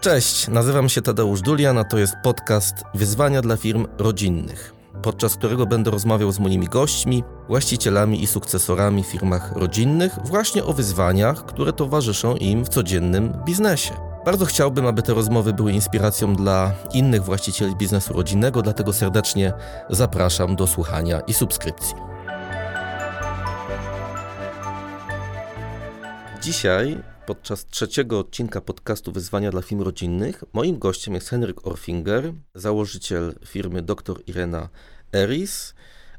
Cześć, nazywam się Tadeusz Dulian, a to jest podcast Wyzwania dla firm rodzinnych, podczas którego będę rozmawiał z moimi gośćmi, właścicielami i sukcesorami w firmach rodzinnych właśnie o wyzwaniach, które towarzyszą im w codziennym biznesie. Bardzo chciałbym, aby te rozmowy były inspiracją dla innych właścicieli biznesu rodzinnego, dlatego serdecznie zapraszam do słuchania i subskrypcji. Dzisiaj, podczas trzeciego odcinka podcastu Wyzwania dla Firm Rodzinnych, moim gościem jest Henryk Orfinger, założyciel firmy Dr Irena Eris,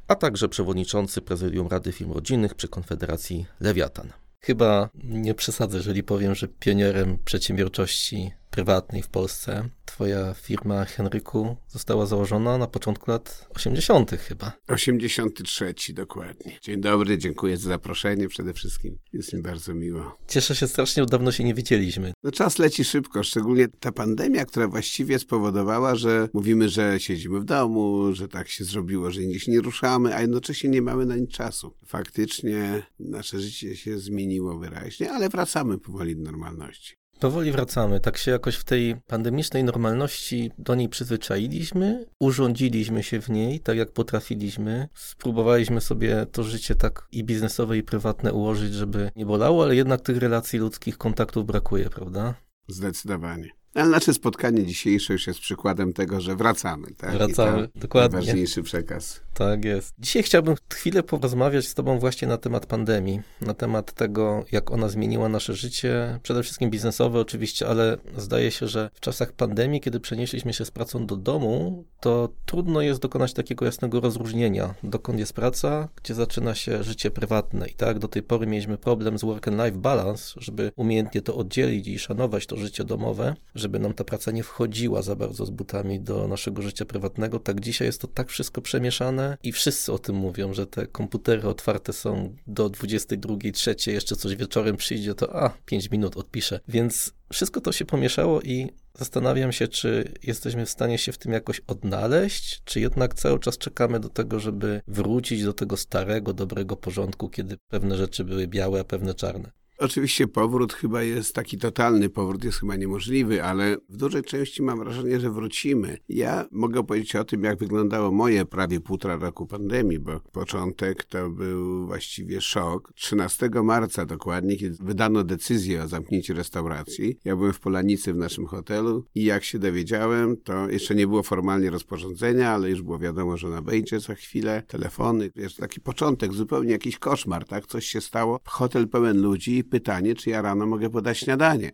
a także przewodniczący prezydium Rady Firm Rodzinnych przy Konfederacji Lewiatan. Chyba nie przesadzę, jeżeli powiem, że pionierem przedsiębiorczości prywatnej w Polsce. Twoja firma, Henryku, została założona na początku lat 80. chyba. 83 dokładnie. Dzień dobry, dziękuję za zaproszenie przede wszystkim. Jest mi bardzo miło. Cieszę się strasznie, dawno się nie widzieliśmy. No czas leci szybko, szczególnie ta pandemia, która właściwie spowodowała, że mówimy, że siedzimy w domu, że tak się zrobiło, że nigdzie się nie ruszamy, a jednocześnie nie mamy na nic czasu. Faktycznie nasze życie się zmieniło wyraźnie, ale wracamy powoli do normalności. Powoli wracamy. Tak się jakoś w tej pandemicznej normalności do niej przyzwyczailiśmy, urządziliśmy się w niej tak jak potrafiliśmy. Spróbowaliśmy sobie to życie tak i biznesowe, i prywatne ułożyć, żeby nie bolało, ale jednak tych relacji ludzkich, kontaktów brakuje, prawda? Zdecydowanie. Ale nasze spotkanie dzisiejsze już jest przykładem tego, że wracamy. Tak? Wracamy, dokładnie. Najważniejszy przekaz. Tak jest. Dzisiaj chciałbym chwilę porozmawiać z Tobą właśnie na temat pandemii, na temat tego, jak ona zmieniła nasze życie, przede wszystkim biznesowe oczywiście, ale zdaje się, że w czasach pandemii, kiedy przenieśliśmy się z pracą do domu, to trudno jest dokonać takiego jasnego rozróżnienia, dokąd jest praca, gdzie zaczyna się życie prywatne. I tak do tej pory mieliśmy problem z work-and-life balance, żeby umiejętnie to oddzielić i szanować to życie domowe, żeby nam ta praca nie wchodziła za bardzo z butami do naszego życia prywatnego. Tak dzisiaj jest to tak wszystko przemieszane i wszyscy o tym mówią, że te komputery otwarte są do 22, 3, jeszcze coś wieczorem przyjdzie, to a, 5 minut odpiszę. Więc wszystko to się pomieszało i zastanawiam się, czy jesteśmy w stanie się w tym jakoś odnaleźć, czy jednak cały czas czekamy do tego, żeby wrócić do tego starego, dobrego porządku, kiedy pewne rzeczy były białe, a pewne czarne. Oczywiście powrót chyba jest taki totalny, powrót jest chyba niemożliwy, ale w dużej części mam wrażenie, że wrócimy. Ja mogę powiedzieć o tym, jak wyglądało moje prawie półtora roku pandemii, bo początek to był właściwie szok. 13 marca dokładnie, kiedy wydano decyzję o zamknięciu restauracji, ja byłem w Polanicy w naszym hotelu i jak się dowiedziałem, to jeszcze nie było formalnie rozporządzenia, ale już było wiadomo, że ona wejdzie za chwilę, telefony, jest taki początek, zupełnie jakiś koszmar, tak? Coś się stało, hotel pełen ludzi, pytanie, czy ja rano mogę podać śniadanie.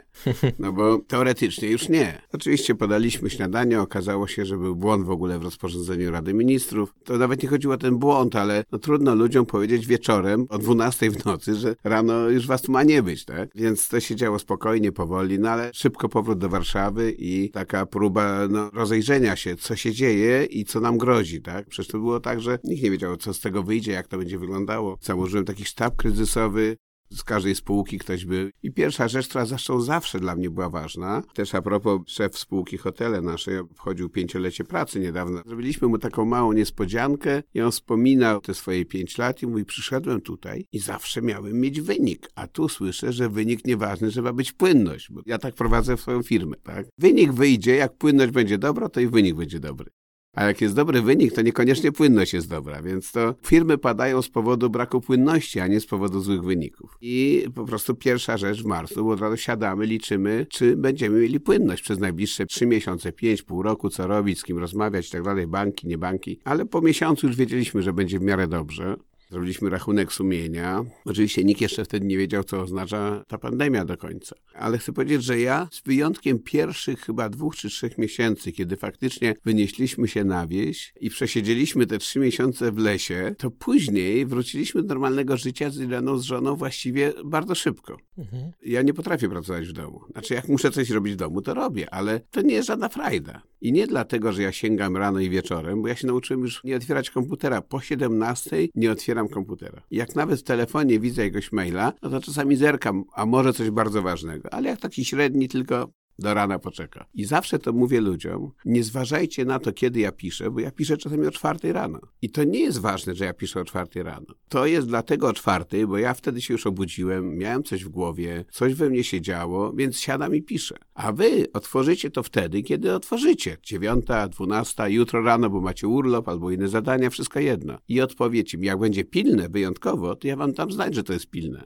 No bo teoretycznie już nie. Oczywiście podaliśmy śniadanie, okazało się, że był błąd w ogóle w rozporządzeniu Rady Ministrów. To nawet nie chodziło o ten błąd, ale no, trudno ludziom powiedzieć wieczorem o 12 w nocy, że rano już was ma nie być, tak? Więc to się działo spokojnie, powoli, no ale szybko powrót do Warszawy i taka próba no, rozejrzenia się, co się dzieje i co nam grozi, tak? Przecież to było tak, że nikt nie wiedział, co z tego wyjdzie, jak to będzie wyglądało. Założyłem taki sztab kryzysowy, z każdej spółki ktoś był. I pierwsza rzecz, która zresztą zawsze dla mnie była ważna, też a propos szef spółki hotele naszej, obchodził pięciolecie pracy niedawno. Zrobiliśmy mu taką małą niespodziankę i on wspominał te swoje pięć lat i mówi, przyszedłem tutaj i zawsze miałem mieć wynik, a tu słyszę, że wynik nieważny, że ma być płynność, bo ja tak prowadzę swoją firmę, tak? Wynik wyjdzie, jak płynność będzie dobra, to i wynik będzie dobry. A jak jest dobry wynik, to niekoniecznie płynność jest dobra, więc to firmy padają z powodu braku płynności, a nie z powodu złych wyników. I po prostu pierwsza rzecz w marcu, bo od razu siadamy, liczymy, czy będziemy mieli płynność przez najbliższe trzy miesiące, pięć, pół roku, co robić, z kim rozmawiać i tak dalej, banki, nie banki. Ale po miesiącu już wiedzieliśmy, że będzie w miarę dobrze. Zrobiliśmy rachunek sumienia. Oczywiście nikt jeszcze wtedy nie wiedział, co oznacza ta pandemia do końca. Ale chcę powiedzieć, że ja z wyjątkiem pierwszych chyba dwóch czy trzech miesięcy, kiedy faktycznie wynieśliśmy się na wieś i przesiedzieliśmy te trzy miesiące w lesie, to później wróciliśmy do normalnego życia z Ireną, z żoną właściwie bardzo szybko. Mhm. Ja nie potrafię pracować w domu. Znaczy, jak muszę coś robić w domu, to robię, ale to nie jest żadna frajda. I nie dlatego, że ja sięgam rano i wieczorem, bo ja się nauczyłem już nie otwierać komputera. Po 17 nie otwieram komputera. Jak nawet w telefonie widzę jakiegoś maila, no to czasami zerkam, a może coś bardzo ważnego. Ale jak taki średni tylko do rana poczeka. I zawsze to mówię ludziom, nie zważajcie na to, kiedy ja piszę, bo ja piszę czasami o czwartej rano. I to nie jest ważne, że ja piszę o czwartej rano. To jest dlatego o czwartej, bo ja wtedy się już obudziłem, miałem coś w głowie, coś we mnie się działo, więc siadam i piszę. A wy otworzycie to wtedy, kiedy otworzycie. Dziewiąta, dwunasta, jutro rano, bo macie urlop albo inne zadania, wszystko jedno. I odpowiecie mi, jak będzie pilne, wyjątkowo, to ja wam tam znać, że to jest pilne.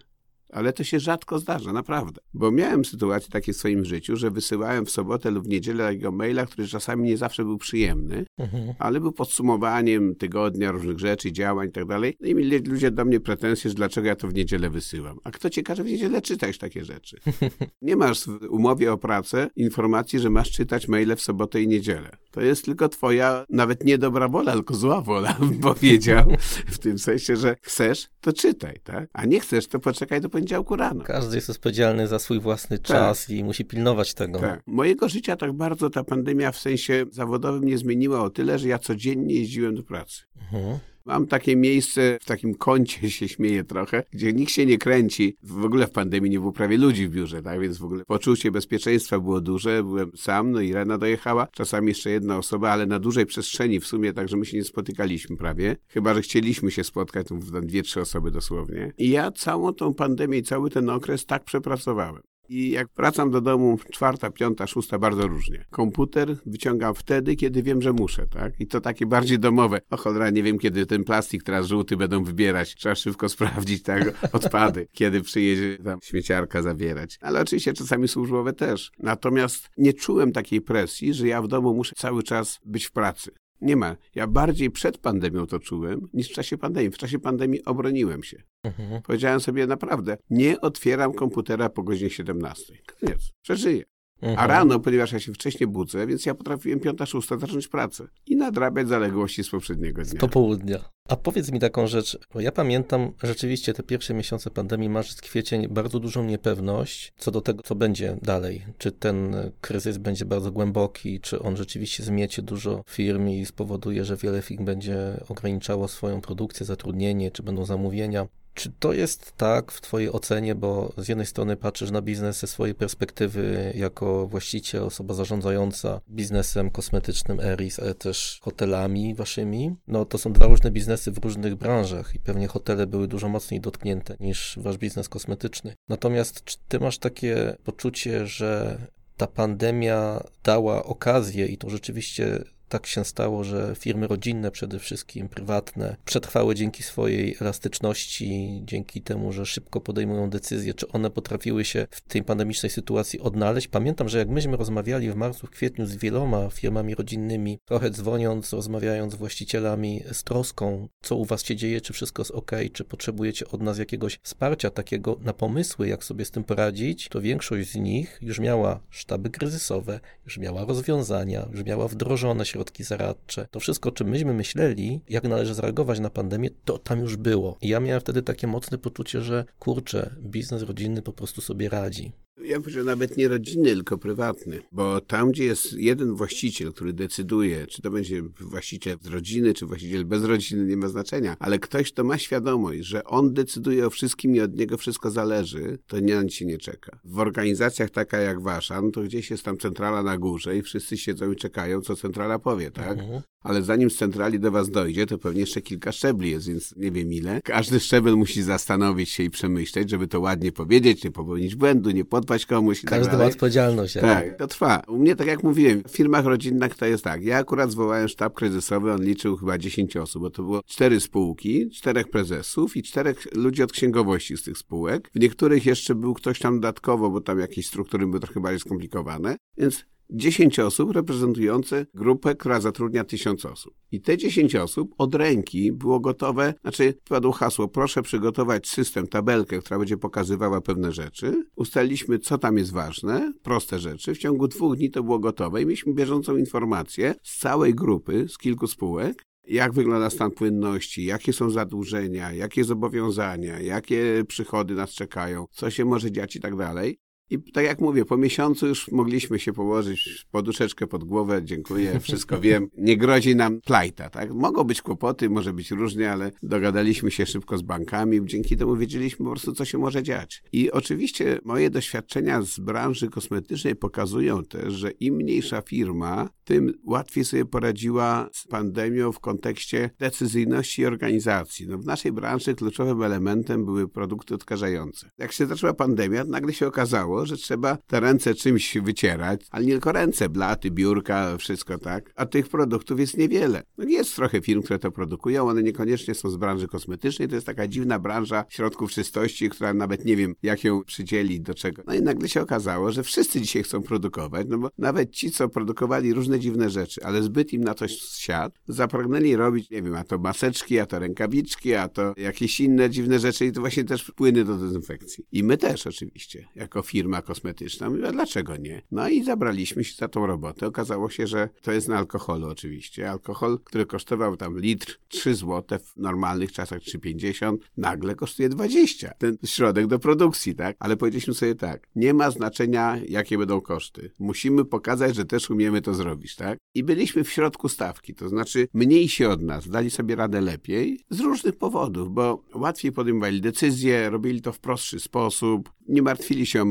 Ale to się rzadko zdarza, naprawdę. Bo miałem sytuacje takie w swoim życiu, że wysyłałem w sobotę lub w niedzielę takiego maila, który czasami nie zawsze był przyjemny, mhm. ale był podsumowaniem tygodnia, różnych rzeczy, działań i tak dalej. No i mieli ludzie do mnie pretensje, że dlaczego ja to w niedzielę wysyłam. A kto cię każe w niedzielę czytać takie rzeczy? Nie masz w umowie o pracę informacji, że masz czytać maile w sobotę i niedzielę. To jest tylko twoja nawet nie dobra wola, tylko zła wola, powiedział. W tym sensie, że chcesz, to czytaj, tak? A nie chcesz, to poczekaj do poniedziałku rano. Każdy jest odpowiedzialny za swój własny tak. czas i musi pilnować tego. Tak. Mojego życia tak bardzo ta pandemia w sensie zawodowym nie zmieniła o tyle, że ja codziennie jeździłem do pracy. Mhm. Mam takie miejsce, w takim kącie się śmieję trochę, gdzie nikt się nie kręci. W ogóle w pandemii nie było prawie ludzi w biurze, tak? Więc w ogóle poczucie bezpieczeństwa było duże. Byłem sam, no i Rena dojechała. Czasami jeszcze jedna osoba, ale na dużej przestrzeni w sumie, tak, że my się nie spotykaliśmy prawie. Chyba, że chcieliśmy się spotkać, to dwie, trzy osoby dosłownie. I ja całą tą pandemię i cały ten okres tak przepracowałem. I jak wracam do domu czwarta, piąta, szósta, bardzo różnie. Komputer wyciągam wtedy, kiedy wiem, że muszę, tak? I to takie bardziej domowe. O cholera, nie wiem, kiedy ten plastik teraz żółty będą wybierać. Trzeba szybko sprawdzić, tak? Odpady. kiedy przyjedzie tam śmieciarka zabierać. Ale oczywiście czasami służbowe też. Natomiast nie czułem takiej presji, że ja w domu muszę cały czas być w pracy. Nie ma. Ja bardziej przed pandemią to czułem niż w czasie pandemii. W czasie pandemii obroniłem się. Mhm. Powiedziałem sobie naprawdę, nie otwieram komputera po godzinie 17. Koniec. Przeżyję. Mhm. A rano, ponieważ ja się wcześniej budzę, więc ja potrafiłem piąta, szósta zacząć pracę i nadrabiać zaległości z poprzedniego dnia. To południa. A powiedz mi taką rzecz, bo ja pamiętam rzeczywiście te pierwsze miesiące pandemii, marzec, kwiecień, bardzo dużą niepewność co do tego, co będzie dalej. Czy ten kryzys będzie bardzo głęboki, czy on rzeczywiście zmiecie dużo firm i spowoduje, że wiele firm będzie ograniczało swoją produkcję, zatrudnienie, czy będą zamówienia. Czy to jest tak w Twojej ocenie, bo z jednej strony patrzysz na biznes ze swojej perspektywy jako właściciel, osoba zarządzająca biznesem kosmetycznym Eris, ale też hotelami waszymi. No to są dwa różne biznesy w różnych branżach i pewnie hotele były dużo mocniej dotknięte niż wasz biznes kosmetyczny. Natomiast czy Ty masz takie poczucie, że ta pandemia dała okazję i to rzeczywiście tak się stało, że firmy rodzinne, przede wszystkim prywatne, przetrwały dzięki swojej elastyczności, dzięki temu, że szybko podejmują decyzje, czy one potrafiły się w tej pandemicznej sytuacji odnaleźć. Pamiętam, że jak myśmy rozmawiali w marcu, w kwietniu z wieloma firmami rodzinnymi, trochę dzwoniąc, rozmawiając z właścicielami z troską, co u was się dzieje, czy wszystko jest ok, czy potrzebujecie od nas jakiegoś wsparcia takiego na pomysły, jak sobie z tym poradzić, to większość z nich już miała sztaby kryzysowe, już miała rozwiązania, już miała wdrożone środki środki zaradcze. To wszystko, o czym myśmy myśleli, jak należy zareagować na pandemię, to tam już było. I ja miałem wtedy takie mocne poczucie, że kurczę, biznes rodzinny po prostu sobie radzi. Ja powiedział nawet nie rodzinny, tylko prywatny, bo tam, gdzie jest jeden właściciel, który decyduje, czy to będzie właściciel z rodziny, czy właściciel bez rodziny, nie ma znaczenia, ale ktoś, kto ma świadomość, że on decyduje o wszystkim i od niego wszystko zależy, to nie, nic się nie czeka. W organizacjach taka jak wasza, no to gdzieś jest tam centrala na górze i wszyscy siedzą i czekają, co centrala powie, tak? Mhm ale zanim z centrali do was dojdzie, to pewnie jeszcze kilka szczebli jest, więc nie wiem ile. Każdy szczebel musi zastanowić się i przemyśleć, żeby to ładnie powiedzieć, nie popełnić błędu, nie podpaść komuś. Tak Każdy tak ma odpowiedzialność. Tak, to trwa. U mnie, tak jak mówiłem, w firmach rodzinnych to jest tak. Ja akurat zwołałem sztab kryzysowy, on liczył chyba 10 osób, bo to było cztery spółki, czterech prezesów i czterech ludzi od księgowości z tych spółek. W niektórych jeszcze był ktoś tam dodatkowo, bo tam jakieś struktury były trochę bardziej skomplikowane, więc 10 osób reprezentujące grupę, która zatrudnia 1000 osób. I te 10 osób od ręki było gotowe, znaczy padło hasło, proszę przygotować system, tabelkę, która będzie pokazywała pewne rzeczy. Ustaliliśmy, co tam jest ważne, proste rzeczy. W ciągu dwóch dni to było gotowe i mieliśmy bieżącą informację z całej grupy, z kilku spółek, jak wygląda stan płynności, jakie są zadłużenia, jakie zobowiązania, jakie przychody nas czekają, co się może dziać i tak dalej. I tak jak mówię, po miesiącu już mogliśmy się położyć poduszeczkę pod głowę, dziękuję, wszystko wiem. Nie grozi nam plajta, tak? Mogą być kłopoty, może być różnie, ale dogadaliśmy się szybko z bankami, dzięki temu wiedzieliśmy po prostu, co się może dziać. I oczywiście moje doświadczenia z branży kosmetycznej pokazują też, że im mniejsza firma, tym łatwiej sobie poradziła z pandemią w kontekście decyzyjności organizacji. No w naszej branży kluczowym elementem były produkty odkażające. Jak się zaczęła pandemia, nagle się okazało, że trzeba te ręce czymś wycierać, ale nie tylko ręce, blaty, biurka, wszystko tak. A tych produktów jest niewiele. No jest trochę firm, które to produkują, one niekoniecznie są z branży kosmetycznej. To jest taka dziwna branża środków czystości, która nawet nie wiem, jak ją przydzieli do czego. No i nagle się okazało, że wszyscy dzisiaj chcą produkować, no bo nawet ci, co produkowali różne dziwne rzeczy, ale zbyt im na to siadł, zapragnęli robić, nie wiem, a to maseczki, a to rękawiczki, a to jakieś inne dziwne rzeczy i to właśnie też płyny do dezynfekcji. I my też oczywiście, jako firma kosmetyczna, mówię, a dlaczego nie? No i zabraliśmy się za tą robotę. Okazało się, że to jest na alkoholu oczywiście. Alkohol, który kosztował tam litr 3 zł w normalnych czasach 3,50, nagle kosztuje 20. Ten środek do produkcji, tak? Ale powiedzieliśmy sobie tak, nie ma znaczenia, jakie będą koszty. Musimy pokazać, że też umiemy to zrobić, tak? I byliśmy w środku stawki, to znaczy mniejsi od nas dali sobie radę lepiej z różnych powodów, bo łatwiej podejmowali decyzje, robili to w prostszy sposób, nie martwili się o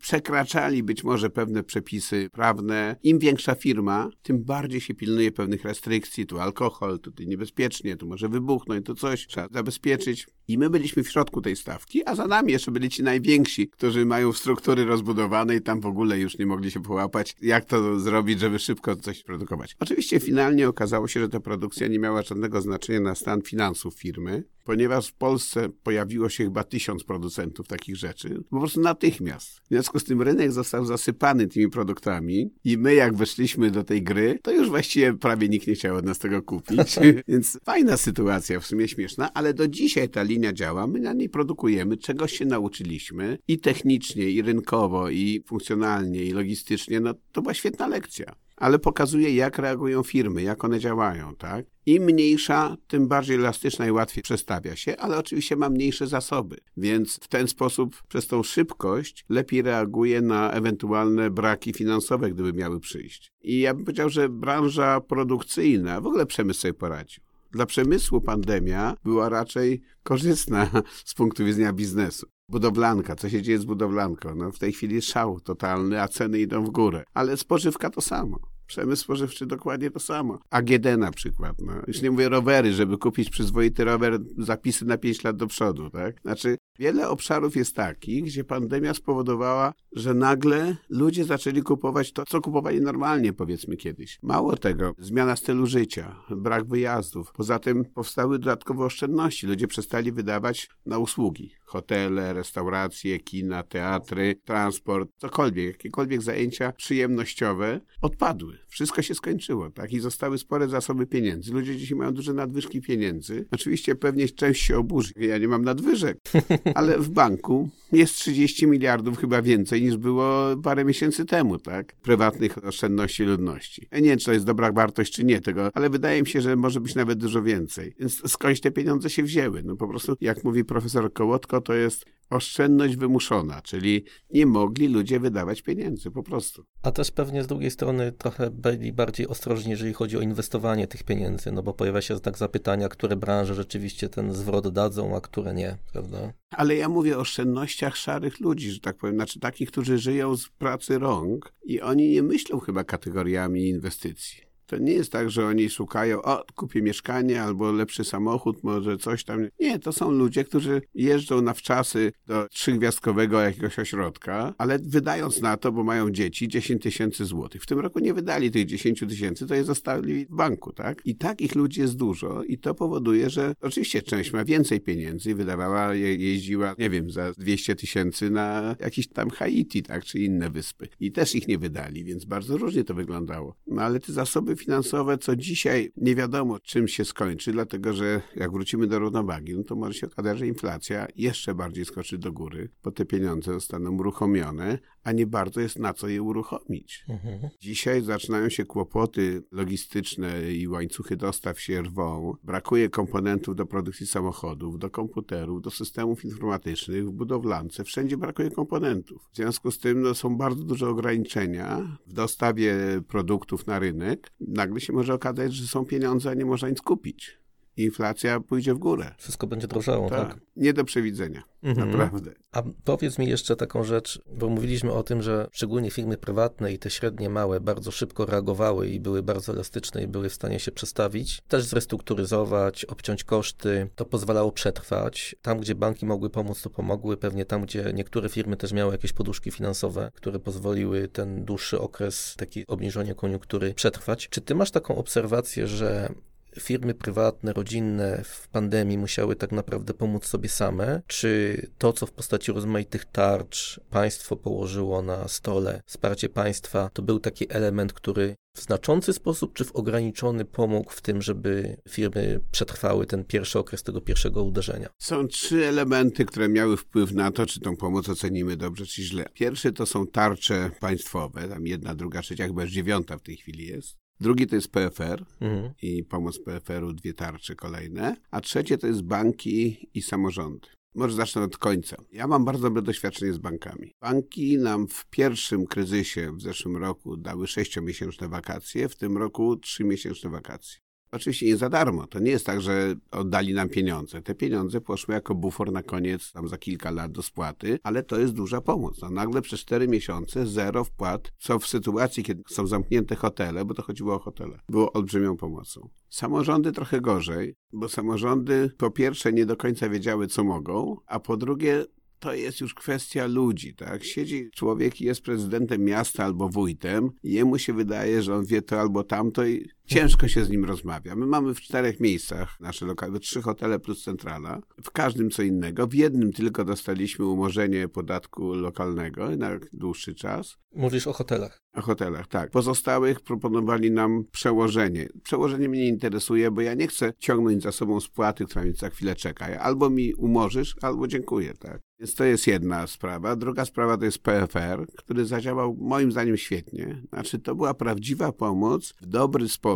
przekraczali być może pewne przepisy prawne. Im większa firma, tym bardziej się pilnuje pewnych restrykcji, tu alkohol, tutaj niebezpiecznie, tu może wybuchnąć, tu coś trzeba zabezpieczyć. I my byliśmy w środku tej stawki, a za nami jeszcze byli ci najwięksi, którzy mają struktury rozbudowane i tam w ogóle już nie mogli się połapać, jak to zrobić, żeby szybko coś produkować. Oczywiście finalnie okazało się, że ta produkcja nie miała żadnego znaczenia na stan finansów firmy, ponieważ w Polsce pojawiło się chyba tysiąc producentów takich rzeczy, po prostu natychmiast. W związku z tym rynek został zasypany tymi produktami i my jak weszliśmy do tej gry, to już właściwie prawie nikt nie chciał od nas tego kupić. Więc fajna sytuacja, w sumie śmieszna, ale do dzisiaj ta linia działa, my na niej produkujemy, czegoś się nauczyliśmy i technicznie, i rynkowo, i funkcjonalnie, i logistycznie, no to była świetna lekcja ale pokazuje, jak reagują firmy, jak one działają, tak? Im mniejsza, tym bardziej elastyczna i łatwiej przestawia się, ale oczywiście ma mniejsze zasoby, więc w ten sposób przez tą szybkość lepiej reaguje na ewentualne braki finansowe, gdyby miały przyjść. I ja bym powiedział, że branża produkcyjna, w ogóle przemysł sobie poradził. Dla przemysłu pandemia była raczej korzystna z punktu widzenia biznesu. Budowlanka, co się dzieje z budowlanką? No w tej chwili szał totalny, a ceny idą w górę. Ale spożywka to samo. Przemysł spożywczy dokładnie to samo. AGD na przykład. No. Już nie mówię rowery, żeby kupić przyzwoity rower, zapisy na 5 lat do przodu. Tak? Znaczy, wiele obszarów jest takich, gdzie pandemia spowodowała, że nagle ludzie zaczęli kupować to, co kupowali normalnie, powiedzmy kiedyś. Mało tego, zmiana stylu życia, brak wyjazdów. Poza tym powstały dodatkowe oszczędności. Ludzie przestali wydawać na usługi. Hotele, restauracje, kina, teatry, transport, cokolwiek, jakiekolwiek zajęcia przyjemnościowe odpadły. Wszystko się skończyło, tak? I zostały spore zasoby pieniędzy. Ludzie dzisiaj mają duże nadwyżki pieniędzy. Oczywiście pewnie część się oburzy. Ja nie mam nadwyżek, ale w banku jest 30 miliardów chyba więcej niż było parę miesięcy temu, tak? Prywatnych oszczędności ludności. Ja nie wiem, czy to jest dobra wartość, czy nie tego, ale wydaje mi się, że może być nawet dużo więcej. Więc skądś te pieniądze się wzięły? No po prostu, jak mówi profesor Kołotko, to jest oszczędność wymuszona, czyli nie mogli ludzie wydawać pieniędzy po prostu. A też pewnie z drugiej strony trochę byli bardziej ostrożni, jeżeli chodzi o inwestowanie tych pieniędzy, no bo pojawia się tak zapytania, które branże rzeczywiście ten zwrot dadzą, a które nie, prawda? Ale ja mówię o oszczędnościach szarych ludzi, że tak powiem, znaczy takich, którzy żyją z pracy rąk i oni nie myślą chyba kategoriami inwestycji. To nie jest tak, że oni szukają, o, kupię mieszkanie albo lepszy samochód, może coś tam. Nie, to są ludzie, którzy jeżdżą na wczasy do trzygwiazdkowego jakiegoś ośrodka, ale wydając na to, bo mają dzieci, 10 tysięcy złotych. W tym roku nie wydali tych 10 tysięcy, to je zostawili w banku, tak? I takich ludzi jest dużo i to powoduje, że oczywiście część ma więcej pieniędzy, wydawała, je, jeździła, nie wiem, za 200 tysięcy na jakiś tam Haiti, tak, czy inne wyspy. I też ich nie wydali, więc bardzo różnie to wyglądało. No ale te zasoby finansowe, co dzisiaj nie wiadomo czym się skończy, dlatego że jak wrócimy do równowagi, no to może się okazać, że inflacja jeszcze bardziej skoczy do góry, bo te pieniądze zostaną uruchomione, a nie bardzo jest na co je uruchomić. Mhm. Dzisiaj zaczynają się kłopoty logistyczne i łańcuchy dostaw się rwą. Brakuje komponentów do produkcji samochodów, do komputerów, do systemów informatycznych, w budowlance. Wszędzie brakuje komponentów. W związku z tym no, są bardzo duże ograniczenia w dostawie produktów na rynek. Nagle się może okazać, że są pieniądze, a nie można nic kupić inflacja pójdzie w górę. Wszystko będzie drożało, tak? tak? Nie do przewidzenia, mhm. naprawdę. A powiedz mi jeszcze taką rzecz, bo mówiliśmy o tym, że szczególnie firmy prywatne i te średnie, małe bardzo szybko reagowały i były bardzo elastyczne i były w stanie się przestawić, też zrestrukturyzować, obciąć koszty. To pozwalało przetrwać. Tam, gdzie banki mogły pomóc, to pomogły. Pewnie tam, gdzie niektóre firmy też miały jakieś poduszki finansowe, które pozwoliły ten dłuższy okres, taki obniżenie koniunktury przetrwać. Czy ty masz taką obserwację, że firmy prywatne, rodzinne w pandemii musiały tak naprawdę pomóc sobie same? Czy to, co w postaci rozmaitych tarcz państwo położyło na stole, wsparcie państwa, to był taki element, który w znaczący sposób, czy w ograniczony pomógł w tym, żeby firmy przetrwały ten pierwszy okres tego pierwszego uderzenia? Są trzy elementy, które miały wpływ na to, czy tą pomoc ocenimy dobrze, czy źle. Pierwszy to są tarcze państwowe, tam jedna, druga, trzecia, chyba już dziewiąta w tej chwili jest. Drugi to jest PFR mhm. i pomoc PFR-u, dwie tarcze kolejne. A trzecie to jest banki i samorządy. Może zacznę od końca. Ja mam bardzo dobre doświadczenie z bankami. Banki nam w pierwszym kryzysie w zeszłym roku dały sześciomiesięczne wakacje, w tym roku trzymiesięczne wakacje. Oczywiście nie za darmo. To nie jest tak, że oddali nam pieniądze. Te pieniądze poszły jako bufor na koniec, tam za kilka lat do spłaty, ale to jest duża pomoc. No, nagle przez cztery miesiące zero wpłat, co w sytuacji, kiedy są zamknięte hotele, bo to chodziło o hotele, było olbrzymią pomocą. Samorządy trochę gorzej, bo samorządy po pierwsze nie do końca wiedziały, co mogą, a po drugie to jest już kwestia ludzi, tak? Siedzi człowiek i jest prezydentem miasta albo wójtem jemu się wydaje, że on wie to albo tamto i ciężko się z nim rozmawia. My mamy w czterech miejscach nasze lokale, trzy hotele plus centrala, w każdym co innego. W jednym tylko dostaliśmy umorzenie podatku lokalnego na dłuższy czas. Mówisz o hotelach. O hotelach, tak. Pozostałych proponowali nam przełożenie. Przełożenie mnie nie interesuje, bo ja nie chcę ciągnąć za sobą spłaty, która mi za chwilę czeka. Albo mi umorzysz, albo dziękuję, tak. Więc to jest jedna sprawa. Druga sprawa to jest PFR, który zadziałał moim zdaniem świetnie. Znaczy, to była prawdziwa pomoc w dobry sposób,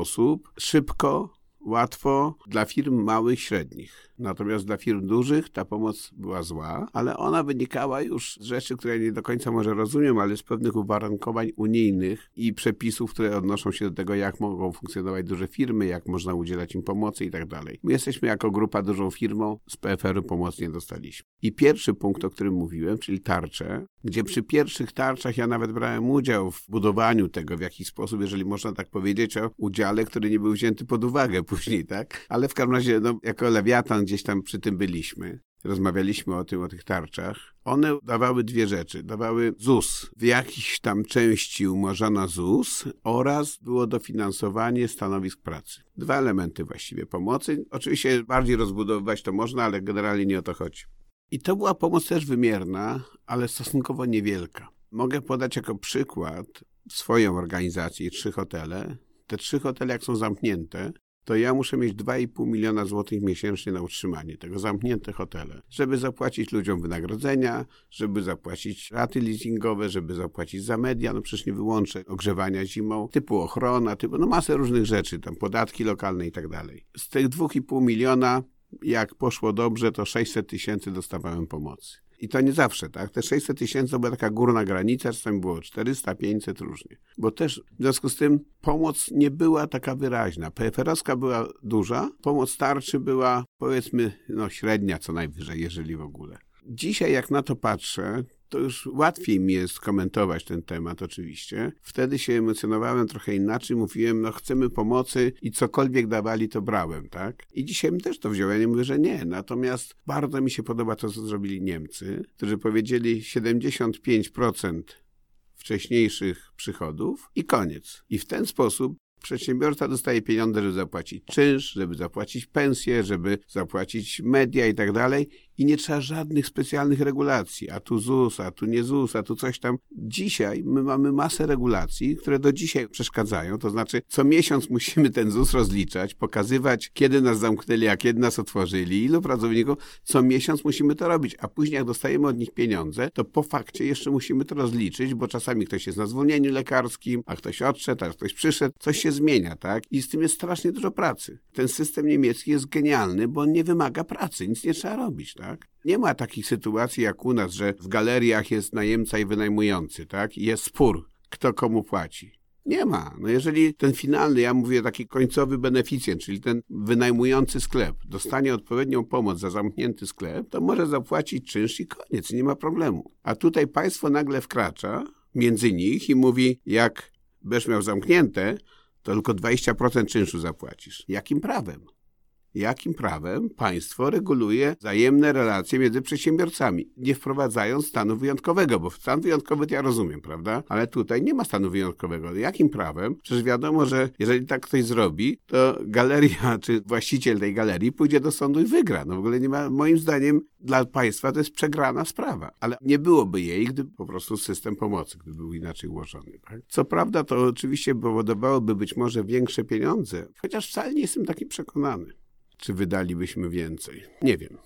szybko, łatwo dla firm małych, średnich. Natomiast dla firm dużych ta pomoc była zła, ale ona wynikała już z rzeczy, które nie do końca może rozumiem, ale z pewnych uwarunkowań unijnych i przepisów, które odnoszą się do tego, jak mogą funkcjonować duże firmy, jak można udzielać im pomocy i tak dalej. My jesteśmy jako grupa dużą firmą, z PFR-u pomoc nie dostaliśmy. I pierwszy punkt, o którym mówiłem, czyli tarcze, gdzie przy pierwszych tarczach ja nawet brałem udział w budowaniu tego w jakiś sposób, jeżeli można tak powiedzieć o udziale, który nie był wzięty pod uwagę później, tak? Ale w każdym razie, no, jako lewiatan gdzieś tam przy tym byliśmy. Rozmawialiśmy o tym, o tych tarczach. One dawały dwie rzeczy. Dawały ZUS. W jakiejś tam części umorzona ZUS oraz było dofinansowanie stanowisk pracy. Dwa elementy właściwie pomocy. Oczywiście bardziej rozbudowywać to można, ale generalnie nie o to chodzi. I to była pomoc też wymierna, ale stosunkowo niewielka. Mogę podać jako przykład swoją organizację, trzy hotele. Te trzy hotele, jak są zamknięte, to ja muszę mieć 2,5 miliona złotych miesięcznie na utrzymanie tego zamknięte hotele, żeby zapłacić ludziom wynagrodzenia, żeby zapłacić raty leasingowe, żeby zapłacić za media, no przecież nie wyłączę ogrzewania zimą, typu ochrona, typu, no masę różnych rzeczy, tam podatki lokalne i tak dalej. Z tych 2,5 miliona, jak poszło dobrze, to 600 tysięcy dostawałem pomocy. I to nie zawsze, tak? Te 600 tysięcy to była taka górna granica, czasami było 400, 500, różnie. Bo też w związku z tym pomoc nie była taka wyraźna. PFR-owska była duża, pomoc tarczy była powiedzmy no średnia co najwyżej, jeżeli w ogóle. Dzisiaj jak na to patrzę, to już łatwiej mi jest komentować ten temat oczywiście. Wtedy się emocjonowałem trochę inaczej, mówiłem, no chcemy pomocy i cokolwiek dawali, to brałem, tak? I dzisiaj też to wziąłem, ja nie mówię, że nie. Natomiast bardzo mi się podoba to, co zrobili Niemcy, którzy powiedzieli 75% wcześniejszych przychodów i koniec. I w ten sposób Przedsiębiorca dostaje pieniądze, żeby zapłacić czynsz, żeby zapłacić pensję, żeby zapłacić media i tak dalej i nie trzeba żadnych specjalnych regulacji, a tu ZUS, a tu nie ZUS, a tu coś tam. Dzisiaj my mamy masę regulacji, które do dzisiaj przeszkadzają, to znaczy co miesiąc musimy ten ZUS rozliczać, pokazywać, kiedy nas zamknęli, a kiedy nas otworzyli, ilu pracowników, co miesiąc musimy to robić, a później jak dostajemy od nich pieniądze, to po fakcie jeszcze musimy to rozliczyć, bo czasami ktoś jest na zwolnieniu lekarskim, a ktoś odszedł, a ktoś przyszedł, coś się zmienia, tak? I z tym jest strasznie dużo pracy. Ten system niemiecki jest genialny, bo on nie wymaga pracy, nic nie trzeba robić, tak? Nie ma takich sytuacji jak u nas, że w galeriach jest najemca i wynajmujący, tak? I jest spór, kto komu płaci. Nie ma. No jeżeli ten finalny, ja mówię taki końcowy beneficjent, czyli ten wynajmujący sklep, dostanie odpowiednią pomoc za zamknięty sklep, to może zapłacić czynsz i koniec, nie ma problemu. A tutaj państwo nagle wkracza między nich i mówi, jak będziesz miał zamknięte, to tylko 20% czynszu zapłacisz. Jakim prawem? Jakim prawem państwo reguluje wzajemne relacje między przedsiębiorcami, nie wprowadzając stanu wyjątkowego, bo stan wyjątkowy to ja rozumiem, prawda? Ale tutaj nie ma stanu wyjątkowego. Jakim prawem? Przecież wiadomo, że jeżeli tak ktoś zrobi, to galeria, czy właściciel tej galerii pójdzie do sądu i wygra. No w ogóle nie ma, moim zdaniem, dla państwa to jest przegrana sprawa. Ale nie byłoby jej, gdyby po prostu system pomocy, gdyby był inaczej ułożony. Tak? Co prawda, to oczywiście powodowałoby być może większe pieniądze, chociaż wcale nie jestem taki przekonany czy wydalibyśmy więcej. Nie wiem.